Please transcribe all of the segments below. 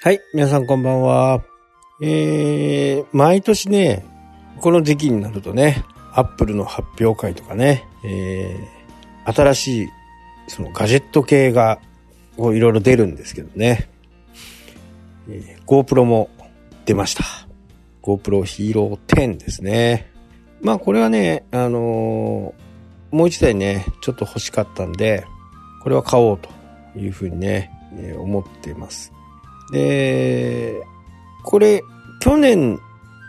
はい、皆さんこんばんは。えー、毎年ね、この時期になるとね、アップルの発表会とかね、えー、新しい、そのガジェット系が、こういろいろ出るんですけどね、えー、GoPro も出ました。GoPro Hero 10ですね。まあこれはね、あのー、もう一台ね、ちょっと欲しかったんで、これは買おうというふうにね、えー、思ってます。で、これ、去年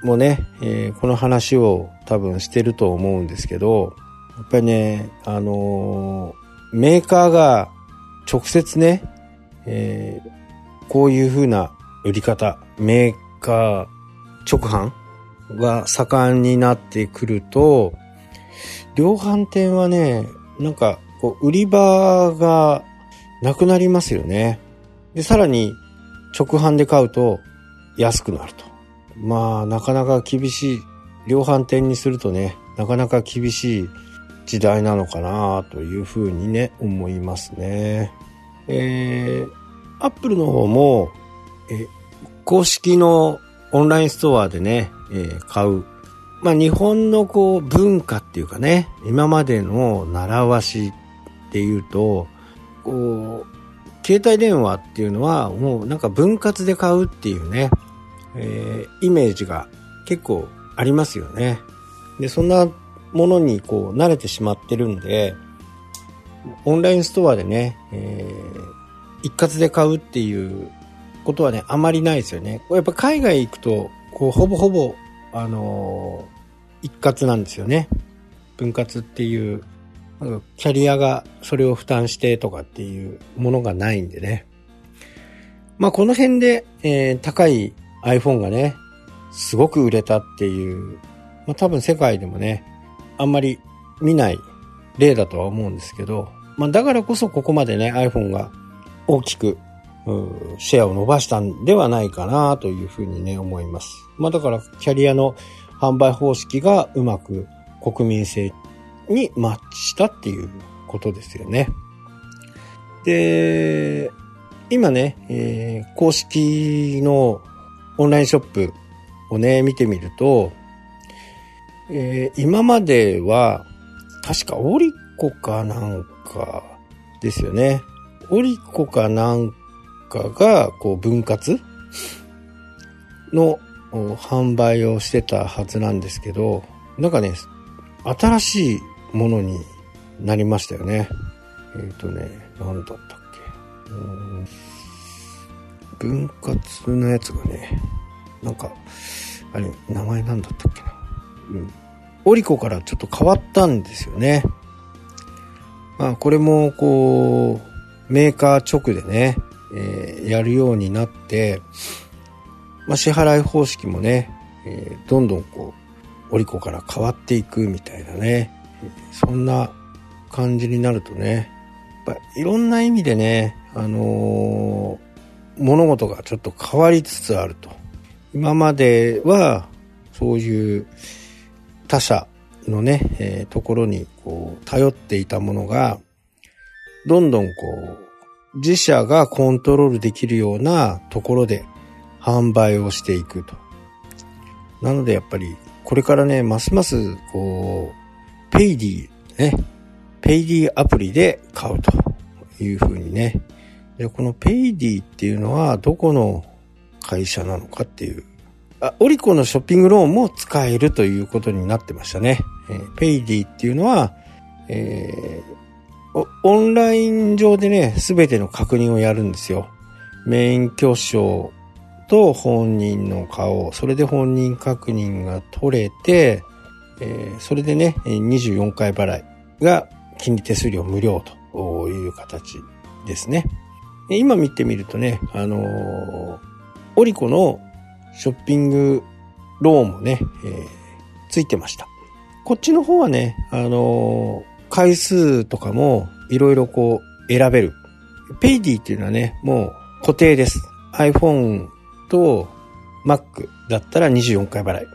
もね、えー、この話を多分してると思うんですけど、やっぱりね、あのー、メーカーが直接ね、えー、こういう風な売り方、メーカー直販が盛んになってくると、量販店はね、なんか、こう、売り場がなくなりますよね。で、さらに、直販で買うと安くなると。まあ、なかなか厳しい、量販店にするとね、なかなか厳しい時代なのかなというふうにね、思いますね。えー、アップルの方も、え公式のオンラインストアでね、えー、買う。まあ、日本のこう文化っていうかね、今までの習わしっていうと、こう、携帯電話っていうのはもうなんか分割で買うっていうね、えー、イメージが結構ありますよね。で、そんなものにこう慣れてしまってるんで、オンラインストアでね、えー、一括で買うっていうことはね、あまりないですよね。やっぱ海外行くと、こう、ほぼほぼ、あのー、一括なんですよね。分割っていうキャリアがそれを負担してとかっていうものがないんでね。まあこの辺で、えー、高い iPhone がね、すごく売れたっていう、まあ多分世界でもね、あんまり見ない例だとは思うんですけど、まあだからこそここまでね iPhone が大きくシェアを伸ばしたんではないかなというふうにね思います。まあだからキャリアの販売方式がうまく国民性にマッチしたっていうことですよね。で、今ね、えー、公式のオンラインショップをね、見てみると、えー、今までは、確かオリコかなんかですよね。オリコかなんかが、こう、分割の販売をしてたはずなんですけど、なんかね、新しいものになりましたよね。えっ、ー、とね、何だったっけ。分割のやつがね、なんか、あれ、名前なんだったっけな。うん。オリコからちょっと変わったんですよね。まあ、これも、こう、メーカー直でね、えー、やるようになって、まあ、支払い方式もね、えー、どんどんこう、オリコから変わっていくみたいなね、そんな感じになるとね、やっぱいろんな意味でね、あのー、物事がちょっと変わりつつあると。今までは、そういう他者のね、えー、ところにこう頼っていたものが、どんどんこう、自社がコントロールできるようなところで販売をしていくと。なのでやっぱり、これからね、ますますこう、ペイディね、ペイディアプリで買うというふうにね。で、このペイディっていうのはどこの会社なのかっていう。あ、オリコのショッピングローンも使えるということになってましたね。えー、ペイディっていうのは、えー、オンライン上でね、すべての確認をやるんですよ。免許証と本人の顔、それで本人確認が取れて、えー、それでね、24回払いが金利手数料無料という形ですね。今見てみるとね、あのー、オリコのショッピングローンもね、えー、ついてました。こっちの方はね、あのー、回数とかもいろいろこう選べる。ペイディっていうのはね、もう固定です。iPhone と Mac だったら24回払い。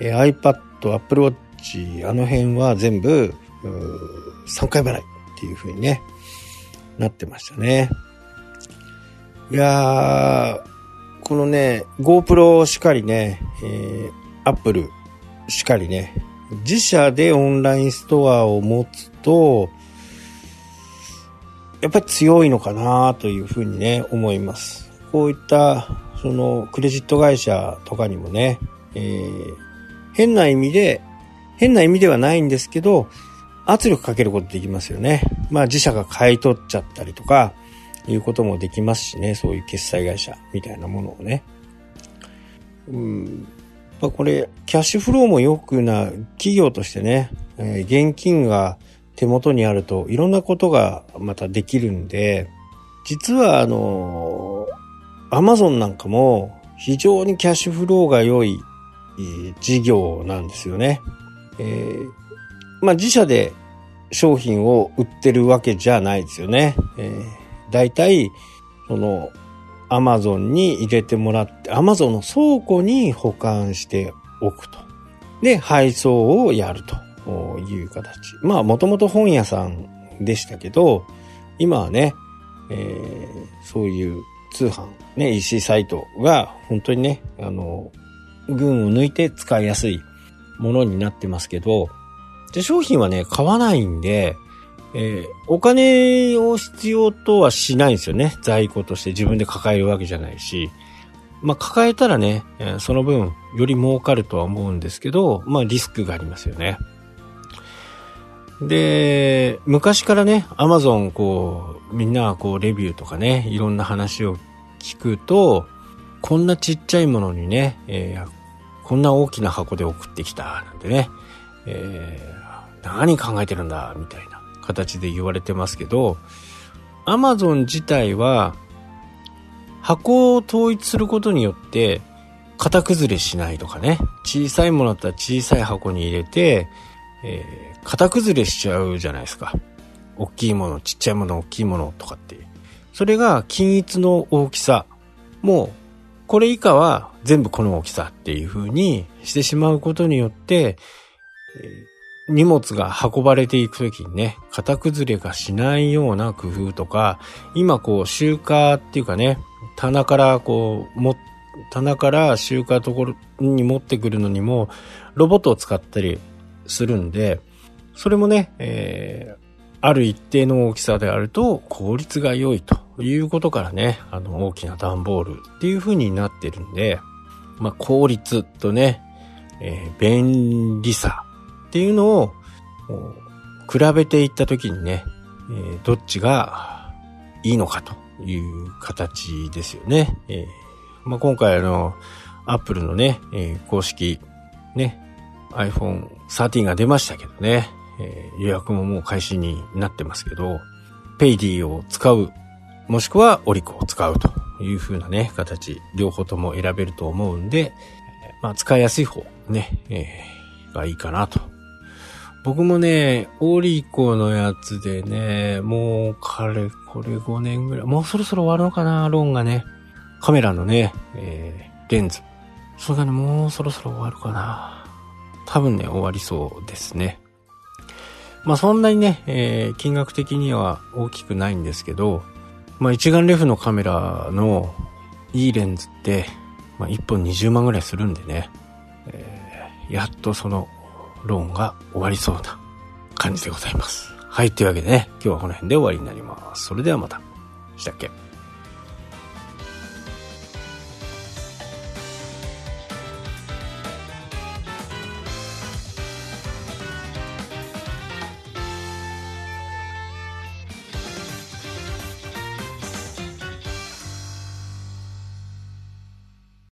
えー、iPad、Apple Watch あの辺は全部、3回払いっていう風にね、なってましたね。いやー、このね、GoPro しかりね、えー、Apple しかりね、自社でオンラインストアを持つと、やっぱり強いのかなというふうにね、思います。こういった、その、クレジット会社とかにもね、えー、変な意味で、変な意味ではないんですけど、圧力かけることできますよね。まあ自社が買い取っちゃったりとか、いうこともできますしね、そういう決済会社みたいなものをね。うん。まあこれ、キャッシュフローも良くな、企業としてね、えー、現金が手元にあるといろんなことがまたできるんで、実はあの、アマゾンなんかも非常にキャッシュフローが良い事業なんですよね。えー、まあ自社で商品を売ってるわけじゃないですよね。えー、大体、その、アマゾンに入れてもらって、アマゾンの倉庫に保管しておくと。で、配送をやるという形。まあ、もともと本屋さんでしたけど、今はね、えー、そういう通販、ね、EC サイトが本当にね、あの、群を抜いて使いやすいものになってますけど、で、商品はね、買わないんで、えー、お金を必要とはしないんですよね。在庫として自分で抱えるわけじゃないし。まあ、抱えたらね、その分、より儲かるとは思うんですけど、まあ、リスクがありますよね。で、昔からね、アマゾン、こう、みんな、こう、レビューとかね、いろんな話を聞くと、こんなちっちゃいものにね、えー、こんな大きな箱で送ってきた、なんてね、えー、何考えてるんだ、みたいな形で言われてますけど、アマゾン自体は、箱を統一することによって、型崩れしないとかね、小さいものだったら小さい箱に入れて、えー、型崩れしちゃうじゃないですか。大きいもの、ちっちゃいもの、大きいものとかって。それが均一の大きさ。も、これ以下は全部この大きさっていう風にしてしまうことによって、荷物が運ばれていくときにね、型崩れがしないような工夫とか、今こう、集荷っていうかね、棚からこう、も、棚から集荷ところに持ってくるのにも、ロボットを使ったりするんで、それもね、えー、ある一定の大きさであると効率が良いと。いうことからね、あの大きな段ボールっていう風になってるんで、まあ効率とね、えー、便利さっていうのを、比べていったときにね、えー、どっちがいいのかという形ですよね。えー、まあ、今回あの、アップルのね、えー、公式、ね、iPhone 13が出ましたけどね、えー、予約ももう開始になってますけど、ペイディを使う、もしくはオリコを使うという風なね、形、両方とも選べると思うんで、まあ、使いやすい方ね、えー、がいいかなと僕もね、オリコのやつでね、もう、かれ、これ5年ぐらい、もうそろそろ終わるのかな、ローンがね。カメラのね、えー、レンズ。それがね、もうそろそろ終わるかな。多分ね、終わりそうですね。まあそんなにね、えー、金額的には大きくないんですけど、まあ一眼レフのカメラのいいレンズって、まあ1本20万ぐらいするんでね、えー、やっとそのローンが終わりそうな感じでございます。はい、というわけでね、今日はこの辺で終わりになります。それではまた。したっけ？